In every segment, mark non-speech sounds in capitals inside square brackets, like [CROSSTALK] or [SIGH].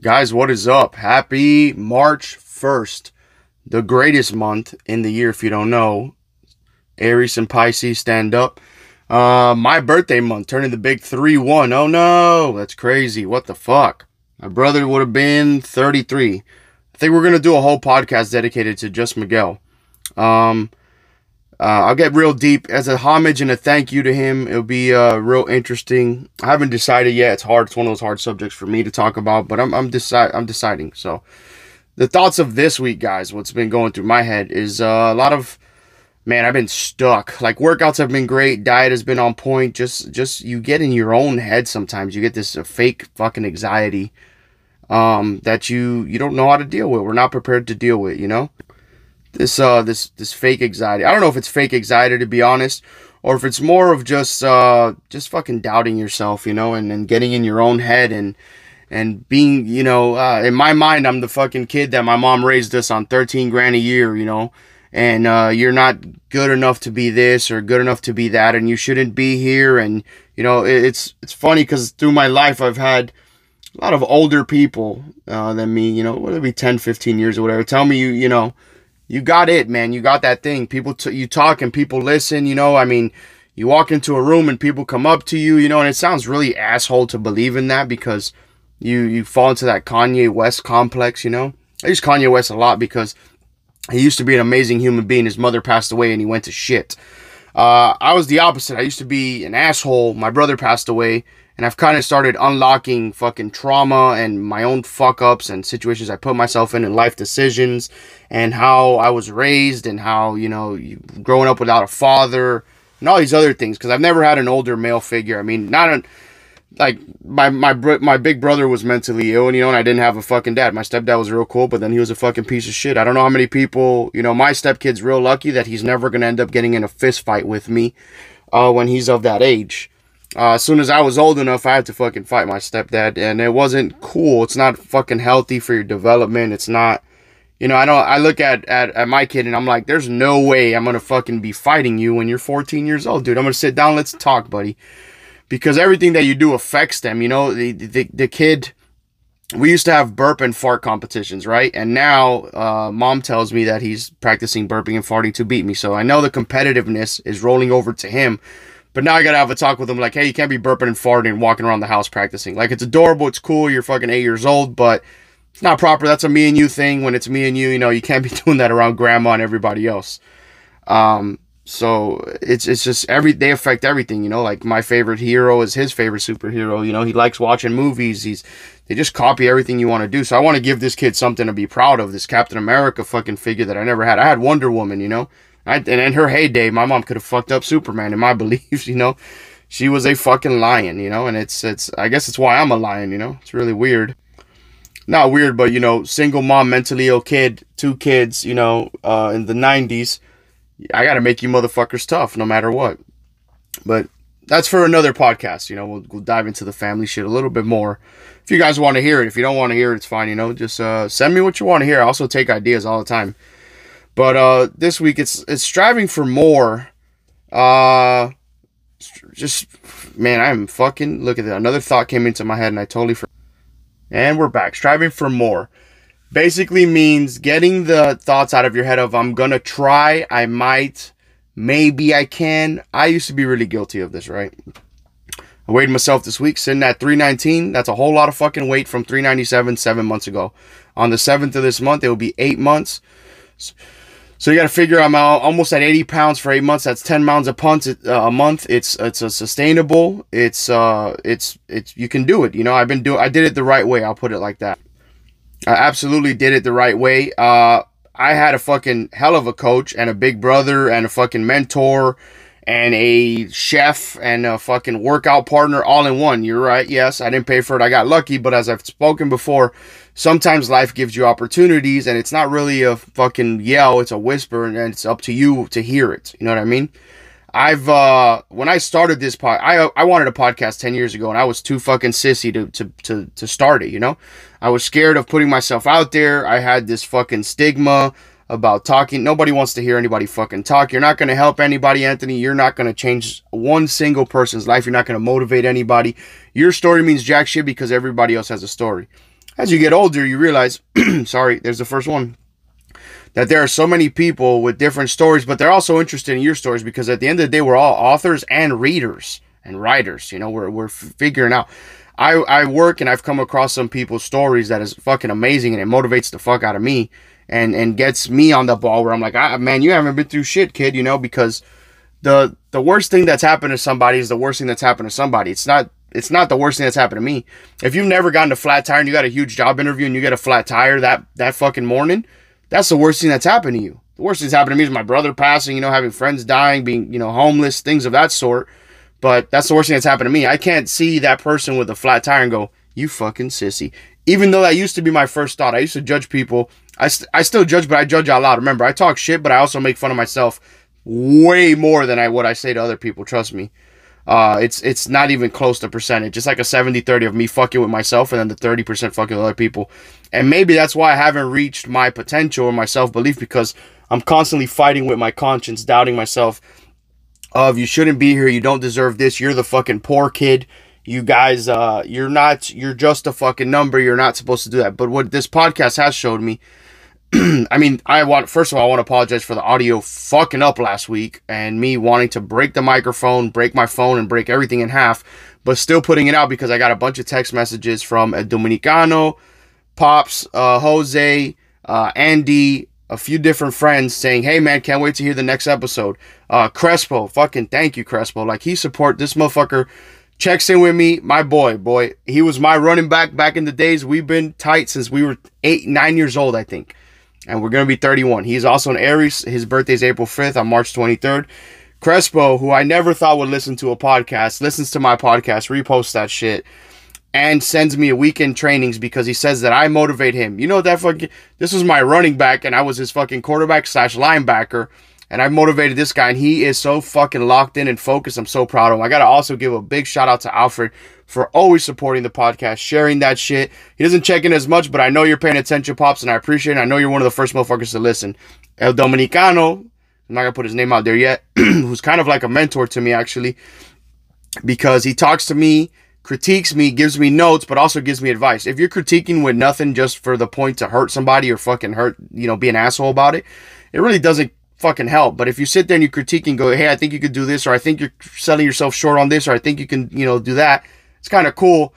Guys, what is up? Happy March 1st, the greatest month in the year, if you don't know. Aries and Pisces stand up. Uh, my birthday month, turning the big 3 1. Oh no, that's crazy. What the fuck? My brother would have been 33. I think we're going to do a whole podcast dedicated to just Miguel. Um, uh, I'll get real deep as a homage and a thank you to him. It'll be uh, real interesting. I haven't decided yet. It's hard. It's one of those hard subjects for me to talk about, but I'm I'm decide I'm deciding. So, the thoughts of this week, guys. What's been going through my head is uh, a lot of man. I've been stuck. Like workouts have been great. Diet has been on point. Just just you get in your own head sometimes. You get this uh, fake fucking anxiety um, that you you don't know how to deal with. We're not prepared to deal with. You know this uh this this fake anxiety. I don't know if it's fake anxiety to be honest, or if it's more of just uh just fucking doubting yourself, you know, and, and getting in your own head and and being, you know, uh, in my mind, I'm the fucking kid that my mom raised us on 13 grand a year, you know, and uh, you're not good enough to be this or good enough to be that, and you shouldn't be here. And you know, it, it's it's funny because through my life, I've had a lot of older people uh, than me, you know, whether it be 10, 15 years or whatever, tell me you, you know, you got it, man. You got that thing. People, t- you talk and people listen. You know, I mean, you walk into a room and people come up to you. You know, and it sounds really asshole to believe in that because you you fall into that Kanye West complex. You know, I use Kanye West a lot because he used to be an amazing human being. His mother passed away and he went to shit. Uh, I was the opposite. I used to be an asshole. My brother passed away and I've kind of started unlocking fucking trauma and my own fuck ups and situations I put myself in and life decisions and how I was raised and how, you know, growing up without a father and all these other things because I've never had an older male figure. I mean, not a, like my my my big brother was mentally ill and you know and I didn't have a fucking dad. My stepdad was real cool, but then he was a fucking piece of shit. I don't know how many people, you know, my stepkid's real lucky that he's never going to end up getting in a fist fight with me uh, when he's of that age uh, as soon as I was old enough, I had to fucking fight my stepdad, and it wasn't cool. It's not fucking healthy for your development. It's not, you know. I don't. I look at, at at my kid, and I'm like, there's no way I'm gonna fucking be fighting you when you're 14 years old, dude. I'm gonna sit down. Let's talk, buddy, because everything that you do affects them. You know, the the, the kid. We used to have burp and fart competitions, right? And now, uh, mom tells me that he's practicing burping and farting to beat me. So I know the competitiveness is rolling over to him but now I gotta have a talk with him like, hey, you can't be burping and farting and walking around the house practicing. Like it's adorable, it's cool, you're fucking eight years old, but it's not proper. That's a me and you thing. When it's me and you, you know, you can't be [LAUGHS] doing that around grandma and everybody else. Um, so it's it's just every they affect everything, you know. Like my favorite hero is his favorite superhero. You know, he likes watching movies. He's they just copy everything you want to do. So I want to give this kid something to be proud of. This Captain America fucking figure that I never had. I had Wonder Woman, you know. I, and in her heyday, my mom could have fucked up Superman in my [LAUGHS] beliefs, you know. She was a fucking lion, you know, and it's it's I guess it's why I'm a lion, you know. It's really weird. Not weird, but you know, single mom, mentally ill kid, two kids, you know, uh, in the 90s. I got to make you motherfuckers tough no matter what. But that's for another podcast, you know. We'll, we'll dive into the family shit a little bit more. If you guys want to hear it, if you don't want to hear it, it's fine, you know. Just uh, send me what you want to hear. I also take ideas all the time. But uh, this week it's it's striving for more. Uh, just man, I'm fucking look at that. Another thought came into my head and I totally forgot. And we're back. Striving for more basically means getting the thoughts out of your head of I'm gonna try, I might, maybe I can. I used to be really guilty of this, right? I weighed myself this week, sitting at 319. That's a whole lot of fucking weight from 397 seven months ago. On the 7th of this month, it will be eight months. So you got to figure I'm out almost at 80 pounds for eight months. That's 10 pounds a month. Uh, a month. It's it's a sustainable. It's uh it's it's you can do it. You know I've been doing. I did it the right way. I'll put it like that. I absolutely did it the right way. Uh, I had a fucking hell of a coach and a big brother and a fucking mentor and a chef and a fucking workout partner all in one. You're right. Yes, I didn't pay for it. I got lucky, but as I've spoken before, sometimes life gives you opportunities and it's not really a fucking yell, it's a whisper and it's up to you to hear it. You know what I mean? I've uh when I started this pod I I wanted a podcast 10 years ago and I was too fucking sissy to to to to start it, you know? I was scared of putting myself out there. I had this fucking stigma about talking. Nobody wants to hear anybody fucking talk. You're not going to help anybody, Anthony. You're not going to change one single person's life. You're not going to motivate anybody. Your story means jack shit because everybody else has a story. as you get older, you realize, [CLEARS THROAT] sorry, there's the first one, that there are so many people with different stories, but they're also interested in your stories because at the end of the day, we're all authors and readers and writers. You know, we're, we're figuring out. I, I work and I've come across some people's stories that is fucking amazing and it motivates the fuck out of me and, and gets me on the ball where I'm like, ah, man, you haven't been through shit, kid, you know, because the the worst thing that's happened to somebody is the worst thing that's happened to somebody. It's not it's not the worst thing that's happened to me. If you've never gotten a flat tire and you got a huge job interview and you get a flat tire that that fucking morning, that's the worst thing that's happened to you. The worst thing that's happened to me is my brother passing, you know, having friends dying, being, you know, homeless, things of that sort. But that's the worst thing that's happened to me. I can't see that person with a flat tire and go, you fucking sissy. Even though that used to be my first thought. I used to judge people. I, st- I still judge, but I judge out loud. Remember, I talk shit, but I also make fun of myself way more than I what I say to other people. Trust me. Uh, it's it's not even close to percentage. It's like a 70-30 of me fucking with myself and then the 30% fucking with other people. And maybe that's why I haven't reached my potential or my self-belief because I'm constantly fighting with my conscience, doubting myself of you shouldn't be here, you don't deserve this, you're the fucking poor kid. You guys uh you're not you're just a fucking number. You're not supposed to do that. But what this podcast has showed me [CLEARS THROAT] I mean, I want first of all, I want to apologize for the audio fucking up last week and me wanting to break the microphone, break my phone, and break everything in half, but still putting it out because I got a bunch of text messages from a Dominicano, Pops, uh, Jose, uh, Andy, a few different friends saying, "Hey man, can't wait to hear the next episode." Uh, Crespo, fucking thank you, Crespo. Like he support this motherfucker. Checks in with me, my boy, boy. He was my running back back in the days. We've been tight since we were eight, nine years old, I think and we're going to be 31. He's also an Aries. His birthday is April 5th on March 23rd. Crespo, who I never thought would listen to a podcast, listens to my podcast, reposts that shit, and sends me a weekend trainings because he says that I motivate him. You know that fucking this was my running back and I was his fucking quarterback slash linebacker. And I motivated this guy, and he is so fucking locked in and focused. I'm so proud of him. I gotta also give a big shout out to Alfred for always supporting the podcast, sharing that shit. He doesn't check in as much, but I know you're paying attention, Pops, and I appreciate it. I know you're one of the first motherfuckers to listen. El Dominicano, I'm not gonna put his name out there yet, [CLEARS THROAT] who's kind of like a mentor to me, actually, because he talks to me, critiques me, gives me notes, but also gives me advice. If you're critiquing with nothing just for the point to hurt somebody or fucking hurt, you know, be an asshole about it, it really doesn't fucking help. But if you sit there and you critique and go, hey, I think you could do this, or I think you're selling yourself short on this, or I think you can, you know, do that, it's kind of cool.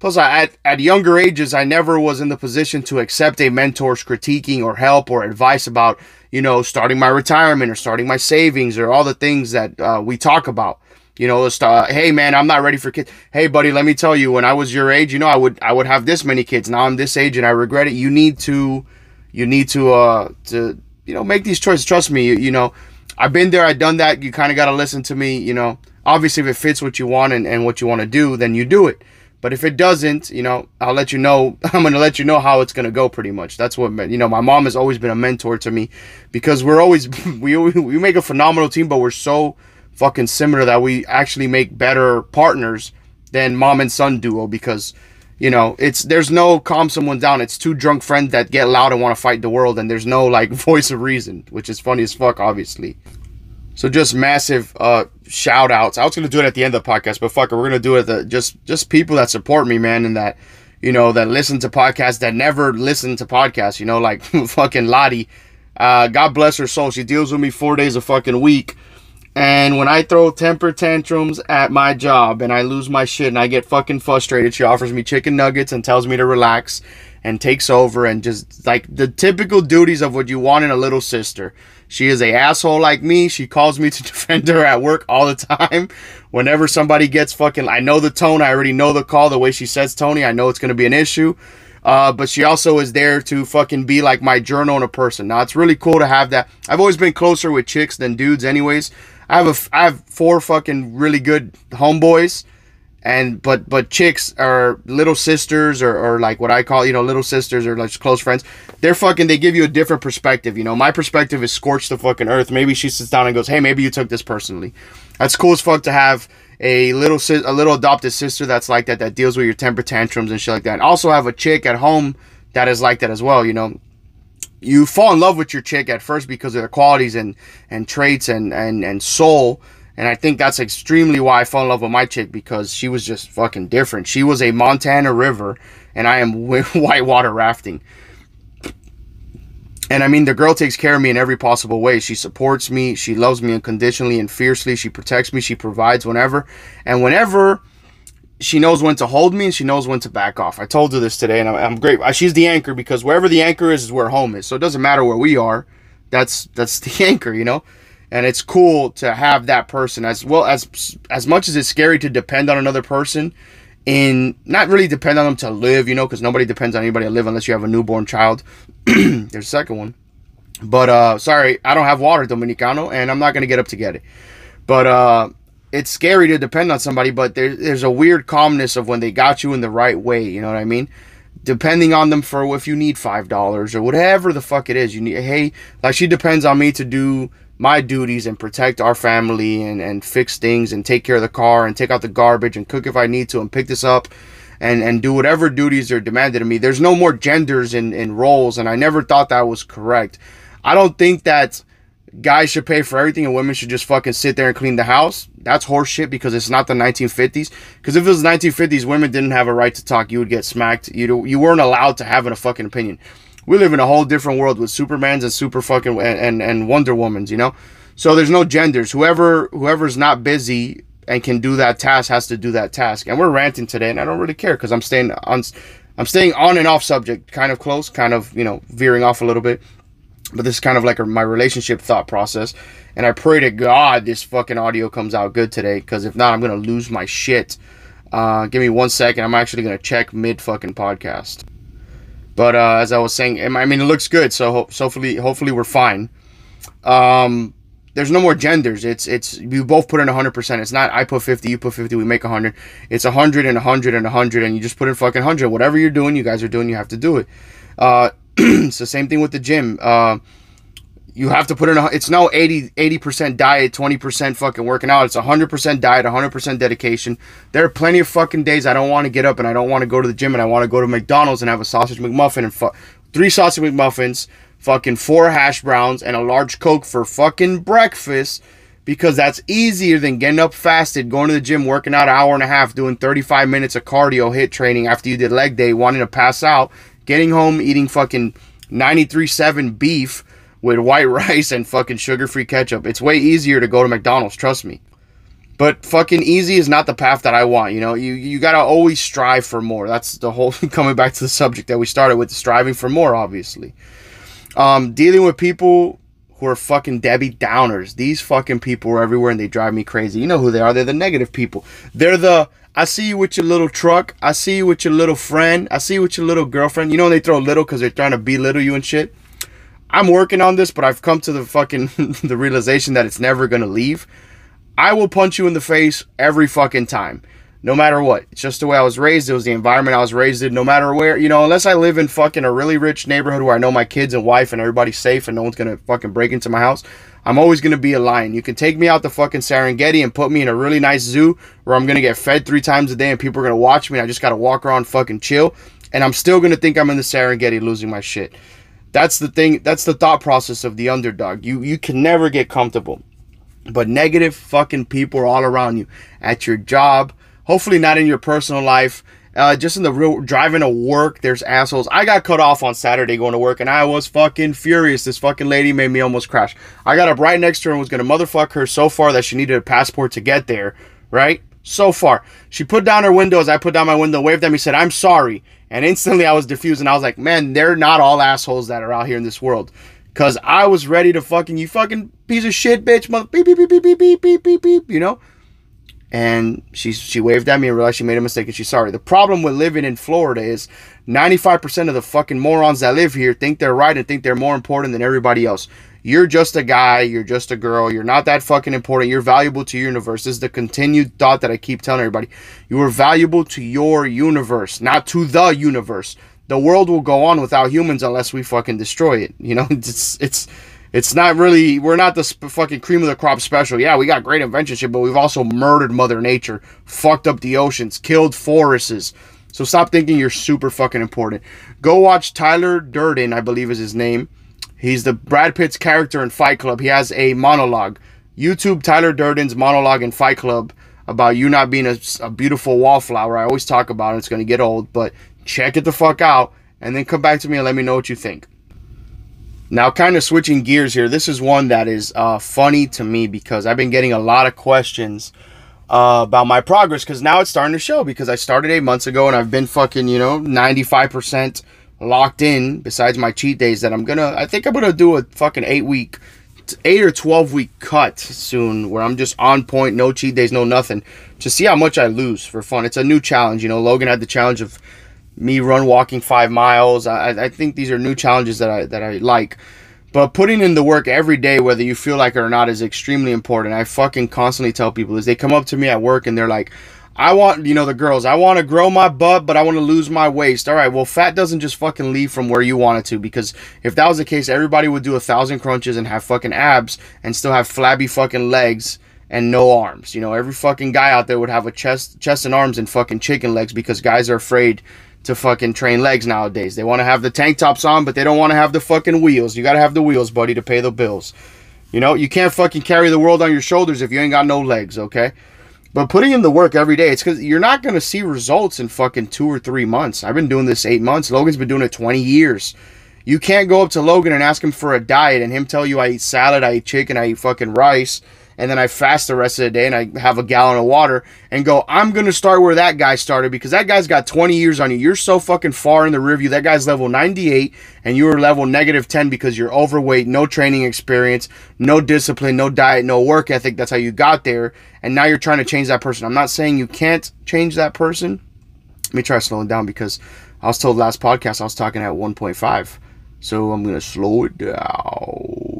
Plus, I, at, at younger ages, I never was in the position to accept a mentor's critiquing or help or advice about, you know, starting my retirement or starting my savings or all the things that uh, we talk about. You know, uh, hey man, I'm not ready for kids. Hey buddy, let me tell you, when I was your age, you know, I would I would have this many kids. Now I'm this age and I regret it. You need to, you need to uh to you know make these choices. Trust me, you, you know, I've been there, I've done that. You kind of got to listen to me. You know, obviously if it fits what you want and, and what you want to do then you do it but if it doesn't you know i'll let you know [LAUGHS] i'm going to let you know how it's going to go pretty much that's what you know my mom has always been a mentor to me because we're always [LAUGHS] we, we make a phenomenal team but we're so fucking similar that we actually make better partners than mom and son duo because you know it's there's no calm someone down it's two drunk friends that get loud and want to fight the world and there's no like [LAUGHS] voice of reason which is funny as fuck obviously so just massive uh, shout outs. I was gonna do it at the end of the podcast, but fuck it, we're gonna do it. The, just just people that support me, man, and that you know that listen to podcasts that never listen to podcasts. You know, like [LAUGHS] fucking Lottie. Uh, God bless her soul. She deals with me four days a fucking week. And when I throw temper tantrums at my job and I lose my shit and I get fucking frustrated, she offers me chicken nuggets and tells me to relax and takes over and just like the typical duties of what you want in a little sister. She is a asshole like me. She calls me to [LAUGHS] defend her at work all the time. Whenever somebody gets fucking, I know the tone. I already know the call. The way she says Tony, I know it's gonna be an issue. Uh, but she also is there to fucking be like my journal and a person. Now it's really cool to have that. I've always been closer with chicks than dudes, anyways. I have a, I have four fucking really good homeboys and but but chicks are little sisters or, or like what I call you know little sisters or like close friends. They're fucking. They give you a different perspective. You know, my perspective is scorched the fucking earth. Maybe she sits down and goes, "Hey, maybe you took this personally." That's cool as fuck to have a little a little adopted sister that's like that that deals with your temper tantrums and shit like that. And also have a chick at home that is like that as well. You know, you fall in love with your chick at first because of their qualities and and traits and and and soul And I think that's extremely why I fell in love with my chick because she was just fucking different. She was a Montana river, and I am [LAUGHS] whitewater rafting. And I mean, the girl takes care of me in every possible way. She supports me. She loves me unconditionally and fiercely. She protects me. She provides whenever. And whenever she knows when to hold me and she knows when to back off. I told her this today, and I'm, I'm great. She's the anchor because wherever the anchor is, is where home is. So it doesn't matter where we are. That's that's [LAUGHS] the anchor, you know and it's cool to have that person as well as as much as it's scary to depend on another person in not really depend on them to live you know because nobody depends on anybody to live unless you have a newborn child [CLEARS THROAT] there's a second one but uh sorry i don't have water dominicano and i'm not gonna get up to get it but uh it's scary to depend on somebody but there, there's a weird calmness of when they got you in the right way you know what i mean depending on them for if you need five dollars or whatever the fuck it is you need hey like she depends on me to do my duties and protect our family and, and fix things and take care of the car and take out the garbage and cook if I need to and pick this up and, and do whatever duties are demanded of me. There's no more genders in, in roles, and I never thought that was correct. I don't think that guys should pay for everything and women should just fucking sit there and clean the house. That's horseshit because it's not the 1950s. Because if it was 1950s, women didn't have a right to talk. You would get smacked. You you weren't allowed to have a fucking opinion we live in a whole different world with Supermans and super fucking and, and, and Wonder Womans, you know? So there's no genders. Whoever whoever's not busy and can do that task has to do that task. And we're ranting today, and I don't really care because I'm staying on I'm staying on and off subject, kind of close, kind of, you know, veering off a little bit. But this is kind of like my relationship thought process. And I pray to God this fucking audio comes out good today, because if not, I'm gonna lose my shit. Uh, give me one second. I'm actually gonna check mid fucking podcast. But uh, as I was saying, I mean, it looks good. So, so hopefully, hopefully we're fine. Um, there's no more genders. It's it's you both put in 100%. It's not I put 50, you put 50, we make 100. It's 100 and 100 and 100 and you just put in fucking 100. Whatever you're doing, you guys are doing, you have to do it. Uh, [CLEARS THROAT] it's the same thing with the gym. Uh, you have to put in a, it's no 80 80% diet 20% fucking working out it's 100% diet 100% dedication there are plenty of fucking days i don't want to get up and i don't want to go to the gym and i want to go to mcdonald's and have a sausage mcmuffin and fu- three sausage mcmuffins fucking four hash browns and a large coke for fucking breakfast because that's easier than getting up fasted going to the gym working out an hour and a half doing 35 minutes of cardio HIIT training after you did leg day wanting to pass out getting home eating fucking 93.7 beef with white [LAUGHS] rice and fucking sugar-free ketchup. It's way easier to go to McDonald's, trust me. But fucking easy is not the path that I want. You know, you you gotta always strive for more. That's the whole [LAUGHS] coming back to the subject that we started with, striving for more. Obviously, um, dealing with people who are fucking Debbie Downers. These fucking people are everywhere and they drive me crazy. You know who they are? They're the negative people. They're the I see you with your little truck. I see you with your little friend. I see you with your little girlfriend. You know they throw little because they're trying to belittle you and shit. I'm working on this, but I've come to the fucking [LAUGHS] the realization that it's never gonna leave. I will punch you in the face every fucking time. No matter what. It's just the way I was raised. It was the environment I was raised in. No matter where, you know, unless I live in fucking a really rich neighborhood where I know my kids and wife and everybody's safe and no one's gonna fucking break into my house, I'm always gonna be a lion. You can take me out the fucking Serengeti and put me in a really nice zoo where I'm gonna get fed three times a day and people are gonna watch me I just gotta walk around fucking chill. And I'm still gonna think I'm in the Serengeti losing my shit. That's the thing. That's the thought process of the underdog. You you can never get comfortable. But negative fucking people are all around you at your job. Hopefully not in your personal life. Uh, just in the real driving to work, there's assholes. I got cut off on Saturday going to work, and I was fucking furious. This fucking lady made me almost crash. I got up right next to her and was gonna motherfuck her so far that she needed a passport to get there. Right? So far, she put down her window as I put down my window, waved at me, said, "I'm sorry." And instantly I was diffused and I was like, man, they're not all assholes that are out here in this world. Cause I was ready to fucking you fucking piece of shit bitch mother beep beep beep beep beep beep beep beep you know? And she she waved at me and realized she made a mistake and she's sorry. The problem with living in Florida is 95% of the fucking morons that live here think they're right and think they're more important than everybody else. You're just a guy, you're just a girl, you're not that fucking important, you're valuable to your universe. This is the continued thought that I keep telling everybody. You are valuable to your universe, not to the universe. The world will go on without humans unless we fucking destroy it. You know, [LAUGHS] it's it's it's not really we're not the fucking cream of the crop special. Yeah, we got great invention shit, but we've also murdered Mother Nature, fucked up the oceans, killed forests. So stop thinking you're super fucking important. Go watch Tyler Durden, I believe is his name He's the Brad Pitt's character in Fight Club. He has a monologue. YouTube Tyler Durden's monologue in Fight Club about you not being a, a beautiful wallflower. I always talk about it. It's going to get old, but check it the fuck out and then come back to me and let me know what you think. Now, kind of switching gears here, this is one that is uh, funny to me because I've been getting a lot of questions uh, about my progress because now it's starting to show because I started eight months ago and I've been fucking, you know, 95% locked in besides my cheat days that I'm gonna, I think I'm gonna do a fucking eight week, eight or 12 week cut soon where I'm just on point, no cheat days, no nothing to see how much I lose for fun. It's a new challenge. You know, Logan had the challenge of me run walking five miles. I, I think these are new challenges that I, that I like. But putting in the work every day, whether you feel like it or not, is extremely important. I fucking constantly tell people is they come up to me at work and they're like, I want, you know, the girls, I want to grow my butt, but I want to lose my waist. All right, well, fat doesn't just fucking leave from where you want it to because if that was the case, everybody would do a thousand crunches and have fucking abs and still have flabby fucking legs and no arms. You know, every fucking guy out there would have a chest, chest and arms and fucking chicken legs because guys are afraid to fucking train legs nowadays. They want to have the tank tops on, but they don't want to have the fucking wheels. You got to have the wheels, buddy, to pay the bills. You know, you can't fucking carry the world on your shoulders if you ain't got no legs, okay? But putting in the work every day, it's because you're not going to see results in fucking two or three months. I've been doing this eight months. Logan's been doing it 20 years. You can't go up to Logan and ask him for a diet and him tell you I eat salad, I eat chicken, I eat fucking rice and then I fast the rest of the day and I have a gallon of water and go, I'm going to start where that guy started because that guy's got 20 years on you. You're so fucking far in the review. That guy's level 98 and you are level negative 10 because you're overweight, no training experience, no discipline, no diet, no work ethic. That's how you got there. And now you're trying to change that person. I'm not saying you can't change that person. Let me try slowing down because I was told last podcast I was talking at 1.5. So I'm going to slow it down.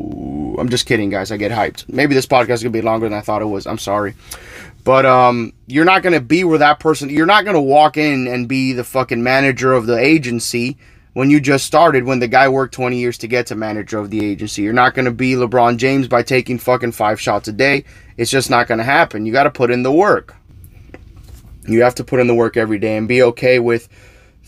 I'm just kidding, guys. I get hyped. Maybe this podcast is to be longer than I thought it was. I'm sorry. But um, you're not to be where that person, you're not to walk in and be the fucking manager of the agency when you just started, when the guy worked 20 years to get to manager of the agency. You're not to be LeBron James by taking fucking five shots a day. It's just not to happen. You got to put in the work. You have to put in the work every day and be okay with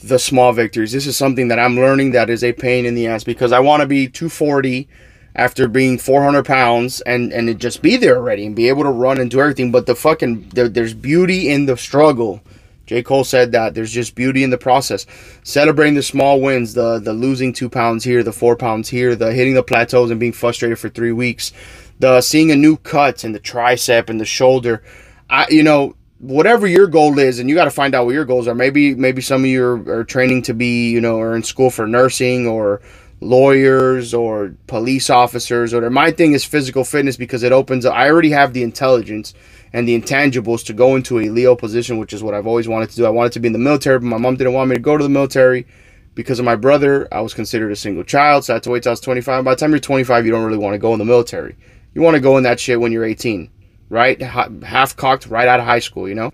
the small victories. This is something that I'm learning that is a pain in the ass because I want to be 240 after being 400 pounds and and it just be there already and be able to run and do everything. But the fucking there, there's beauty in the struggle. J. Cole said that there's just beauty in the process. Celebrating the small wins, the the losing two pounds here, the four pounds here, the hitting the plateaus and being frustrated for three weeks, the seeing a new cut in the tricep and the shoulder. I you know whatever your goal is and you got to find out what your goals are maybe maybe some of you are, are, training to be you know or in school for nursing or lawyers or police officers or my thing is physical fitness because it opens up i already have the intelligence and the intangibles to go into a leo position which is what i've always wanted to do i wanted to be in the military but my mom didn't want me to go to the military because of my brother i was considered a single child so i had to wait till i was 25 by the time you're 25 you don't really want to go in the military you want to go in that shit when you're 18 right? Half cocked right out of high school, you know?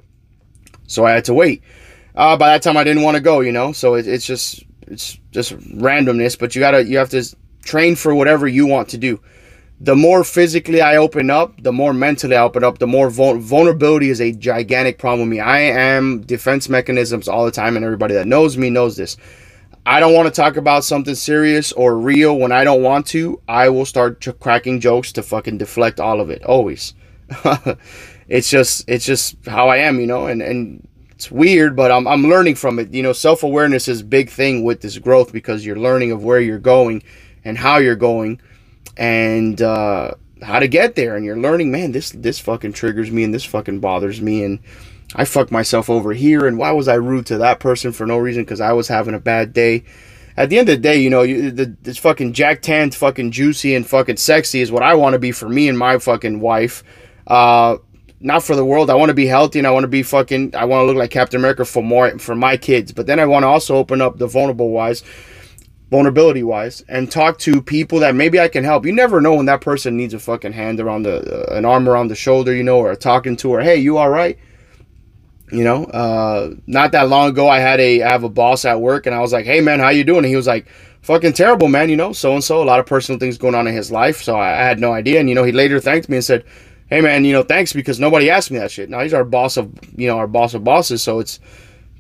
So I had to wait. Uh, by that time, I didn't want to go, you know? So it, it's just it's just randomness, but you gotta you have to train for whatever you want to do. The more physically I open up, the more mentally I open up, the more vul- vulnerability is a gigantic problem with me. I am defense mechanisms all the time, and everybody that knows me knows this. I don't want to talk about something serious or real when I don't want to. I will start ch- cracking jokes to fucking deflect all of it, always. [LAUGHS] it's just it's just how I am, you know, and and it's weird, but I'm I'm learning from it. You know, self awareness is a big thing with this growth because you're learning of where you're going and how you're going, and uh, how to get there. And you're learning, man, this this fucking triggers me and this fucking bothers me, and I fucked myself over here. And why was I rude to that person for no reason? Because I was having a bad day at the end of the day, you know, you, the, this fucking Jack Tant, fucking juicy and fucking sexy is what I want to be for me and my fucking wife. Uh, not for the world. I want to be healthy and I want to be fucking. I want to look like Captain America for more for my kids. But then I want to also open up the vulnerable wise, vulnerability wise, and talk to people that maybe I can help. You never know when that person needs a fucking hand around the, uh, an arm around the shoulder, you know, or talking to her. Hey, you all right? You know, uh, not that long ago, I had a I have a boss at work, and I was like, "Hey, man, how you doing?" And he was like, "Fucking terrible, man. You know, so and so, a lot of personal things going on in his life." So I, I had no idea, and you know, he later thanked me and said hey man, you know, thanks because nobody asked me that shit. Now he's our boss of, you know, our boss of bosses. So it's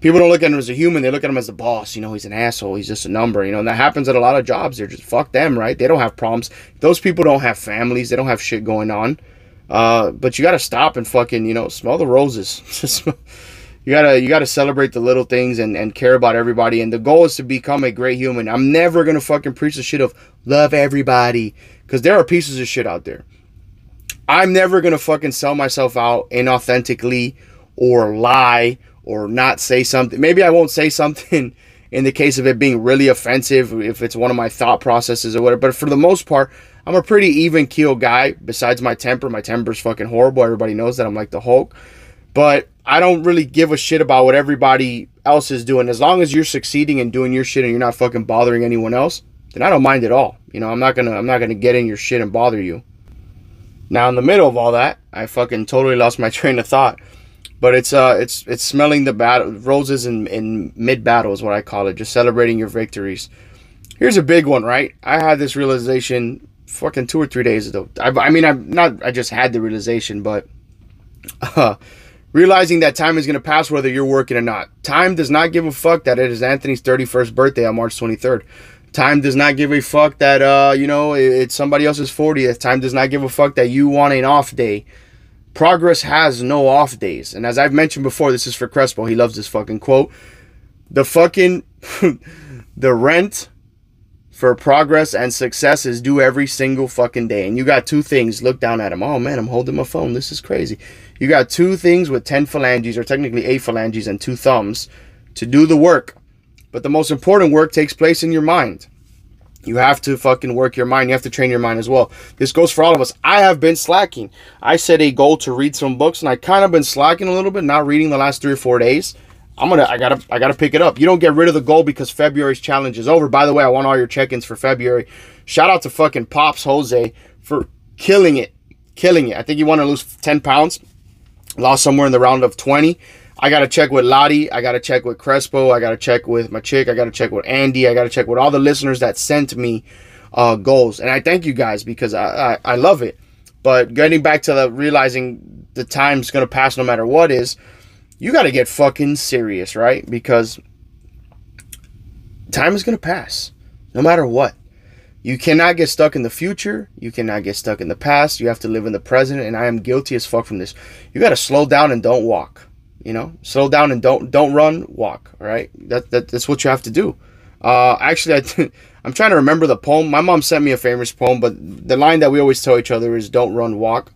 people don't look at him as a human; they look at him as a boss. You know, he's an asshole. He's just a number. You know, and that happens at a lot of jobs. They're just fuck them, right? They don't have problems. Those people don't have families. They don't have shit going on. Uh, but you got to stop and fucking, you know, smell the roses. [LAUGHS] you gotta you gotta celebrate the little things and, and care about everybody. And the goal is to become a great human. I'm never gonna fucking preach the shit of love everybody because there are pieces of shit out there. I'm never gonna fucking sell myself out inauthentically or lie or not say something. Maybe I won't say [LAUGHS] something in the case of it being really offensive if it's one of my thought processes or whatever. But for the most part, I'm a pretty even keel guy. Besides my temper, my temper's fucking horrible. Everybody knows that I'm like the Hulk. But I don't really give a shit about what everybody else is doing. As long as you're succeeding and doing your shit and you're not fucking bothering anyone else, then I don't mind at all. You know, I'm not gonna I'm not gonna get in your shit and bother you. Now in the middle of all that, I fucking totally lost my [LAUGHS] train of thought. But it's uh it's it's smelling the battle roses in, in mid battle is what I call it, just celebrating your victories. Here's a big one, right? I had this realization fucking two or three days ago. I, I mean, I'm not. I just had the realization, but uh, realizing that time is gonna pass whether you're working or not. Time does not give a fuck that it is Anthony's 31st birthday on March 23rd. Time does not give a fuck that uh you know it's somebody else's 40th. Time does not give a fuck that you want an off day. Progress has no off days. And as I've mentioned before, this is for Crespo. He loves this fucking quote. The fucking [LAUGHS] the rent for progress and success is due every single fucking day. And you got two things. Look down at him. Oh man, I'm holding my phone. This is crazy. You got two things with 10 phalanges, or technically eight phalanges and two thumbs, to do the work. But the most important work takes place in your mind. You have to fucking work your mind. You have to train your mind as well. This goes for all of us. I have been slacking. I set a goal to read some books, and I kind of been slacking a little bit, not reading the last three or four days. I'm gonna I gotta I gotta pick it up. You don't get rid of the goal because February's challenge is over. By the way, I want all your check-ins for February. Shout out to fucking Pops Jose for killing it. Killing it. I think you want to lose 10 pounds. Lost somewhere in the round of 20. I gotta check with Lottie. I gotta check with Crespo. I gotta check with my chick. I gotta check with Andy. I gotta check with all the listeners that sent me uh, goals. And I thank you guys because I, I, I love it. But getting back to the realizing the time's gonna pass no matter what is you got to get fucking serious, right? Because time is going to pass no matter what. You cannot get stuck in the future. You cannot get stuck in the past. You have to live in the present. And I am guilty as fuck from this. You got to slow down and don't walk. You know, slow down and don't don't run. Walk. All right. That, that that's what you have to do. Uh, actually, I [LAUGHS] I'm trying to remember the poem. My mom sent me a famous poem, but the line that we always tell each other is "Don't run, walk."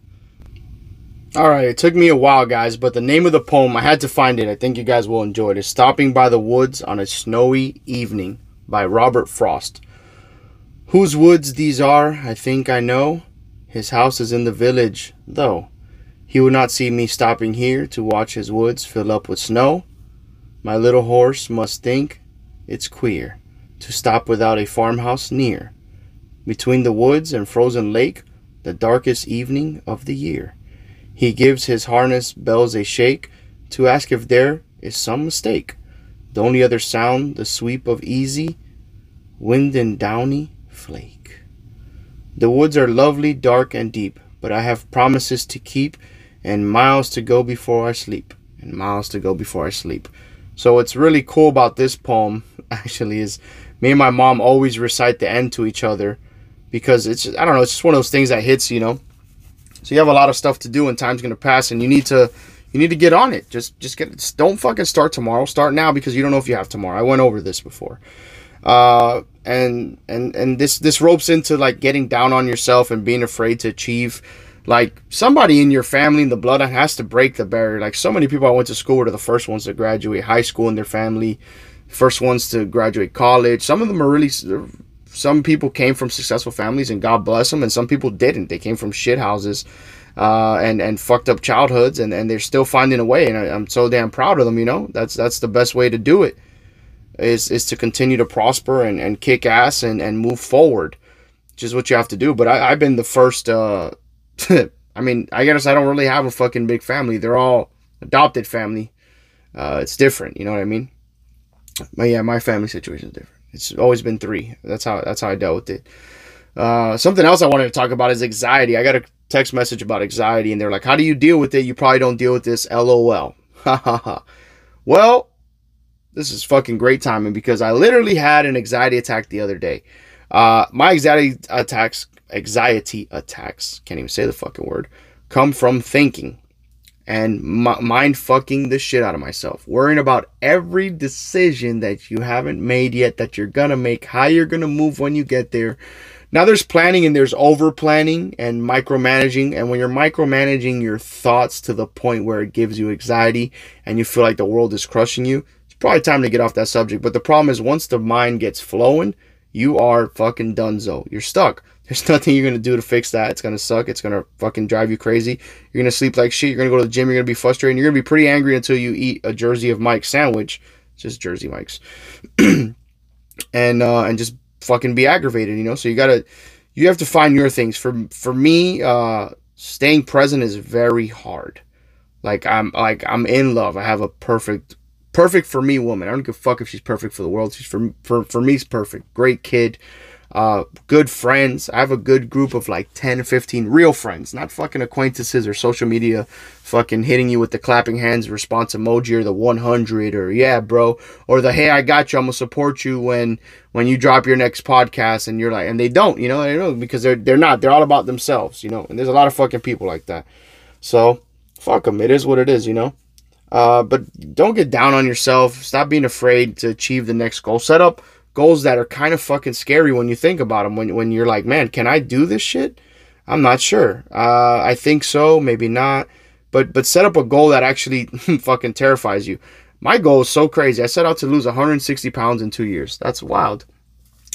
Alright, it took me a while, guys, but the name of the poem, I had to find it. I think you guys will enjoy it. It's Stopping by the Woods on a Snowy Evening by Robert Frost. Whose woods these are, I think I know. His house is in the village, though. He would not see me stopping here to watch his woods fill up with snow. My little horse must think it's queer to stop without a farmhouse near. Between the woods and frozen lake, the darkest evening of the year. He gives his harness bells a shake to ask if there is some mistake. The only other sound, the sweep of easy wind and downy flake. The woods are lovely, dark, and deep, but I have promises to keep and miles to go before I sleep. And miles to go before I sleep. So what's really cool about this poem [LAUGHS] actually is me and my mom always recite the end to each other because it's I don't know, it's just one of those things that hits, you know. So you have a lot of stuff to do and time's to pass and you need to you need to get on it. Just just get don't fucking start tomorrow. Start now because you don't know if you have tomorrow. I went over this before. Uh and and and this this ropes into like getting down on yourself and being afraid to achieve like somebody in your family in the bloodline has to break the barrier. Like so many people I went to school were the first ones to graduate high school in their family, first ones to graduate college. Some of them are really some people came from successful families and God bless them, and some people didn't. They came from shit houses uh, and and fucked up childhoods, and, and they're still finding a way. And I, am so damn proud of them. You know, that's that's the best way to do it. Is is to continue to prosper and, and kick ass and, and move forward, which is what you have to do. But I, I've been the first. Uh, [LAUGHS] I mean, I guess I don't really have a fucking big family. They're all adopted family. Uh, it's different. You know what I mean? But yeah, my family situation is different. It's always been three. That's how that's how I dealt with it. Uh, something else I wanted to talk about is anxiety. I got a text message about anxiety, and they're like, "How do you deal with it? You probably don't deal with this." LOL. [LAUGHS] Well, this is fucking great timing because I literally had an anxiety attack the other day. Uh, my anxiety attacks, anxiety attacks, can't even say the fucking word, come from thinking and mind fucking the shit out of myself. Worrying about every decision that you haven't made yet that you're gonna make, how you're gonna move when you get there. Now there's planning and there's over planning and micromanaging. And when you're micromanaging your thoughts to the point where it gives you anxiety and you feel like the world is crushing you, it's probably time to get off that subject. But the problem is once the mind gets flowing, you are fucking donezo. You're stuck. There's [LAUGHS] nothing you're gonna do to fix that. It's gonna suck. It's gonna fucking drive you crazy. You're gonna sleep like shit. You're gonna go to the gym. You're gonna be frustrated. You're gonna be pretty angry until you eat a Jersey of Mike's sandwich, just Jersey Mike's, [CLEARS THROAT] and uh, and just fucking be aggravated. You know. So you gotta, you have to find your things. For for me, uh, staying present is very hard. Like I'm like I'm in love. I have a perfect perfect for me woman. I don't give a fuck if she's perfect for the world. She's for for for me. She's perfect. Great kid uh, good friends. I have a good group of like 10, 15 real friends, not fucking acquaintances or social media fucking hitting you with the clapping hands response emoji or the 100 or yeah, bro, or the hey, I got you. I'm gonna support you when when you drop your next podcast and you're like, and they don't, you know, they don't because they're they're not. They're all about themselves, you know. And there's a lot of fucking people like that. So fuck them. It is what it is, you know. Uh, but don't get down on yourself. Stop being afraid to achieve the next goal. Set up goals that are kind of fucking scary when you think about them. When, when you're like, man, can I do this shit? I'm not sure. Uh, I think so, maybe not. But but set up a goal that actually [LAUGHS] fucking terrifies you. My goal is so crazy. I set out to lose 160 pounds in two years. That's wild.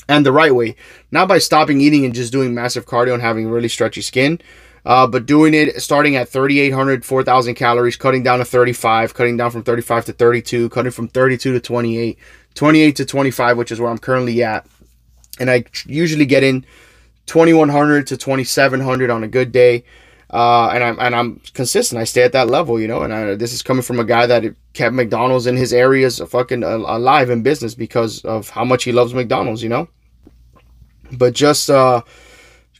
And the right way, not by stopping eating and just doing massive cardio and having really stretchy skin, uh, but doing it starting at 3,800, 4,000 calories, cutting down to 35, cutting down from 35 to 32, cutting from 32 to 28, 28 to 25, which is where I'm currently at. And I usually get in 2100 to 2700 on a good day. Uh, and I'm and I'm consistent. I stay at that level, you know. And I, this is coming from a guy that kept McDonald's in his areas fucking alive in business because of how much he loves McDonald's, you know. But just uh,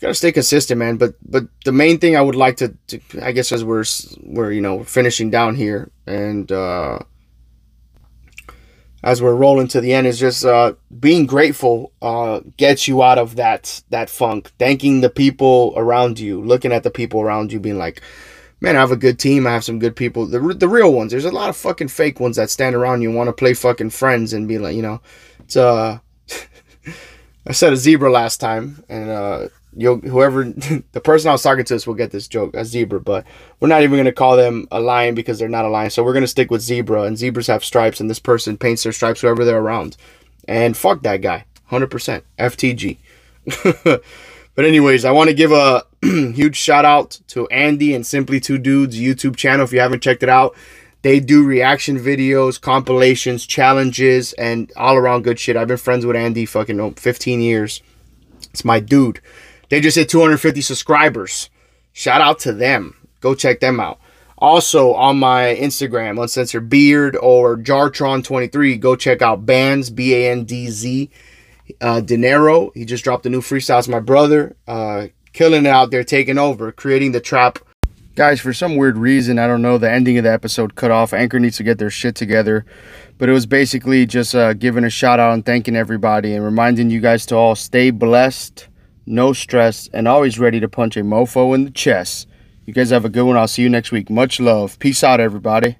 gotta stay consistent, man. But but the main thing I would like to, to I guess, as we're we're you know finishing down here and uh, as we're rolling to the end is just uh, being grateful uh, gets you out of that that funk. Thanking the people around you, looking at the people around you, being like, "Man, I have a good team. I have some good people. The the real ones. There's a lot of fucking fake ones that stand around you and want to play fucking friends and be like, you know, it's uh." [LAUGHS] I said a zebra last time, and uh, you'll whoever [LAUGHS] the person I was talking to us will get this joke, a zebra, but we're not even gonna call them a lion because they're not a lion. So we're gonna stick with zebra, and zebras have stripes, and this person paints their stripes whoever they're around. And fuck that guy, hundred percent FTG. [LAUGHS] but anyways, I want to give a [CLEARS THROAT] huge shout out to Andy and Simply Two Dudes YouTube channel. If you haven't checked it out, they do reaction videos, compilations, challenges, and all around good shit. I've been friends with Andy fucking oh, 15 years. It's my dude. They just hit 250 subscribers. Shout out to them. Go check them out. Also on my Instagram, Uncensored Beard or Jartron23, go check out Bands, B A N D Z. Uh, Dinero, he just dropped a new freestyle. It's my brother. Uh, killing it out there, taking over, creating the trap. Guys, for some weird reason, I don't know, the ending of the episode cut off. Anchor needs to get their shit together. But it was basically just uh, giving a shout out and thanking everybody and reminding you guys to all stay blessed no stress, and always ready to punch a mofo in the chest. You guys have a good one. I'll see you next week. Much love. Peace out, everybody.